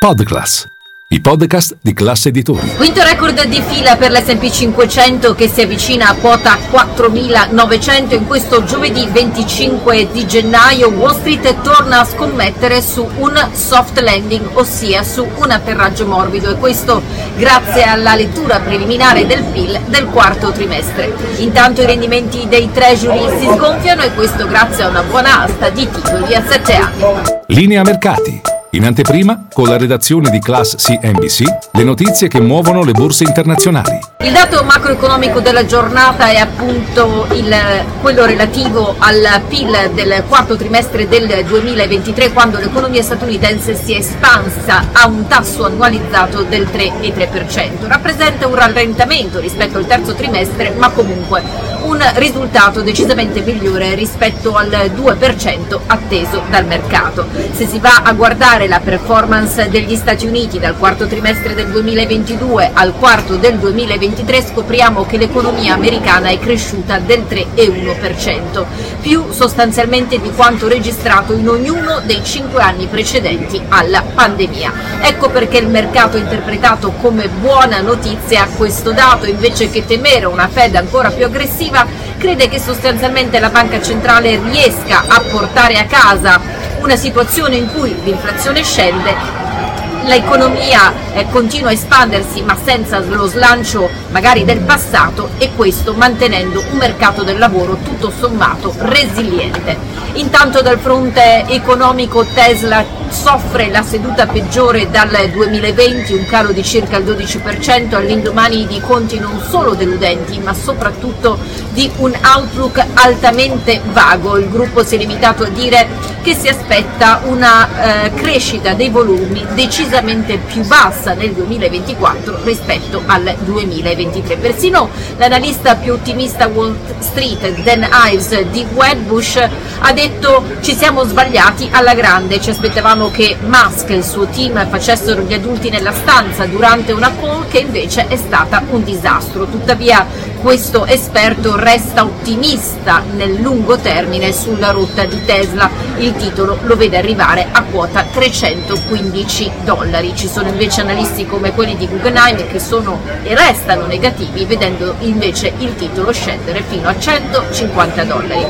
Podclass, i podcast di classe editori. Quinto record di fila per l'S&P 500 che si avvicina a quota 4.900 in questo giovedì 25 di gennaio. Wall Street torna a scommettere su un soft landing, ossia su un atterraggio morbido e questo grazie alla lettura preliminare del PIL del quarto trimestre. Intanto i rendimenti dei treasury si sgonfiano e questo grazie a una buona asta di titoli a 7 anni. Linea mercati. In anteprima, con la redazione di Class CNBC, le notizie che muovono le borse internazionali. Il dato macroeconomico della giornata è appunto il, quello relativo al PIL del quarto trimestre del 2023 quando l'economia statunitense si è espansa a un tasso annualizzato del 3,3%. Rappresenta un rallentamento rispetto al terzo trimestre ma comunque un risultato decisamente migliore rispetto al 2% atteso dal mercato. Se si va a guardare la performance degli Stati Uniti dal quarto trimestre del 2022 al quarto del 2023 scopriamo che l'economia americana è cresciuta del 3,1%, più sostanzialmente di quanto registrato in ognuno dei cinque anni precedenti alla pandemia. Ecco perché il mercato ha interpretato come buona notizia questo dato invece che temere una Fed ancora più aggressiva, crede che sostanzialmente la banca centrale riesca a portare a casa una situazione in cui l'inflazione scende l'economia eh, continua a espandersi ma senza lo slancio magari del passato e questo mantenendo un mercato del lavoro tutto sommato resiliente. Intanto dal fronte economico Tesla soffre la seduta peggiore dal 2020, un calo di circa il 12% all'indomani di conti non solo deludenti ma soprattutto di un outlook altamente vago. Il gruppo si è limitato a dire che si aspetta una eh, crescita dei volumi decisamente più bassa nel 2024 rispetto al 2023. Persino l'analista più ottimista Wall Street, Dan Ives di Wedbush, ha detto ci siamo sbagliati alla grande, ci aspettavamo che Musk e il suo team facessero gli adulti nella stanza durante una call che invece è stata un disastro. Tuttavia questo esperto resta ottimista nel lungo termine sulla rotta di Tesla. Il titolo lo vede arrivare a quota 315 dollari. Ci sono invece analisti come quelli di Guggenheim che sono e restano negativi, vedendo invece il titolo scendere fino a 150 dollari.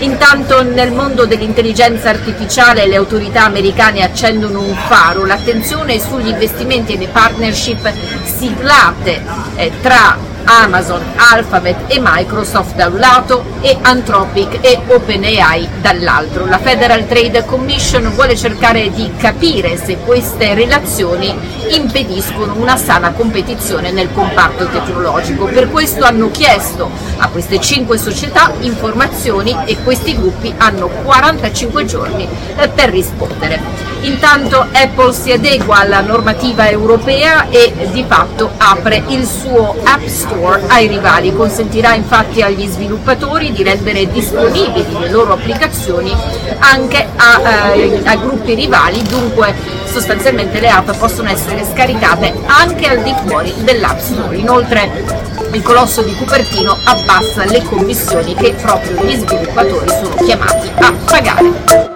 Intanto nel mondo dell'intelligenza artificiale le autorità americane accendono un faro, l'attenzione sugli investimenti e le partnership siglate eh, tra Amazon, Alphabet e Microsoft da un lato e Anthropic e OpenAI dall'altro. La Federal Trade Commission vuole cercare di capire se queste relazioni impediscono una sana competizione nel comparto tecnologico. Per questo hanno chiesto a queste cinque società informazioni e questi gruppi hanno 45 giorni eh, per rispondere. Intanto Apple si adegua alla normativa europea e di fatto apre il suo App Store ai rivali, consentirà infatti agli sviluppatori di rendere disponibili le loro applicazioni anche a, eh, a gruppi rivali, dunque sostanzialmente le app possono essere scaricate anche al di fuori dell'App Store. Inoltre il colosso di Cupertino abbassa le commissioni che proprio gli sviluppatori sono chiamati a pagare.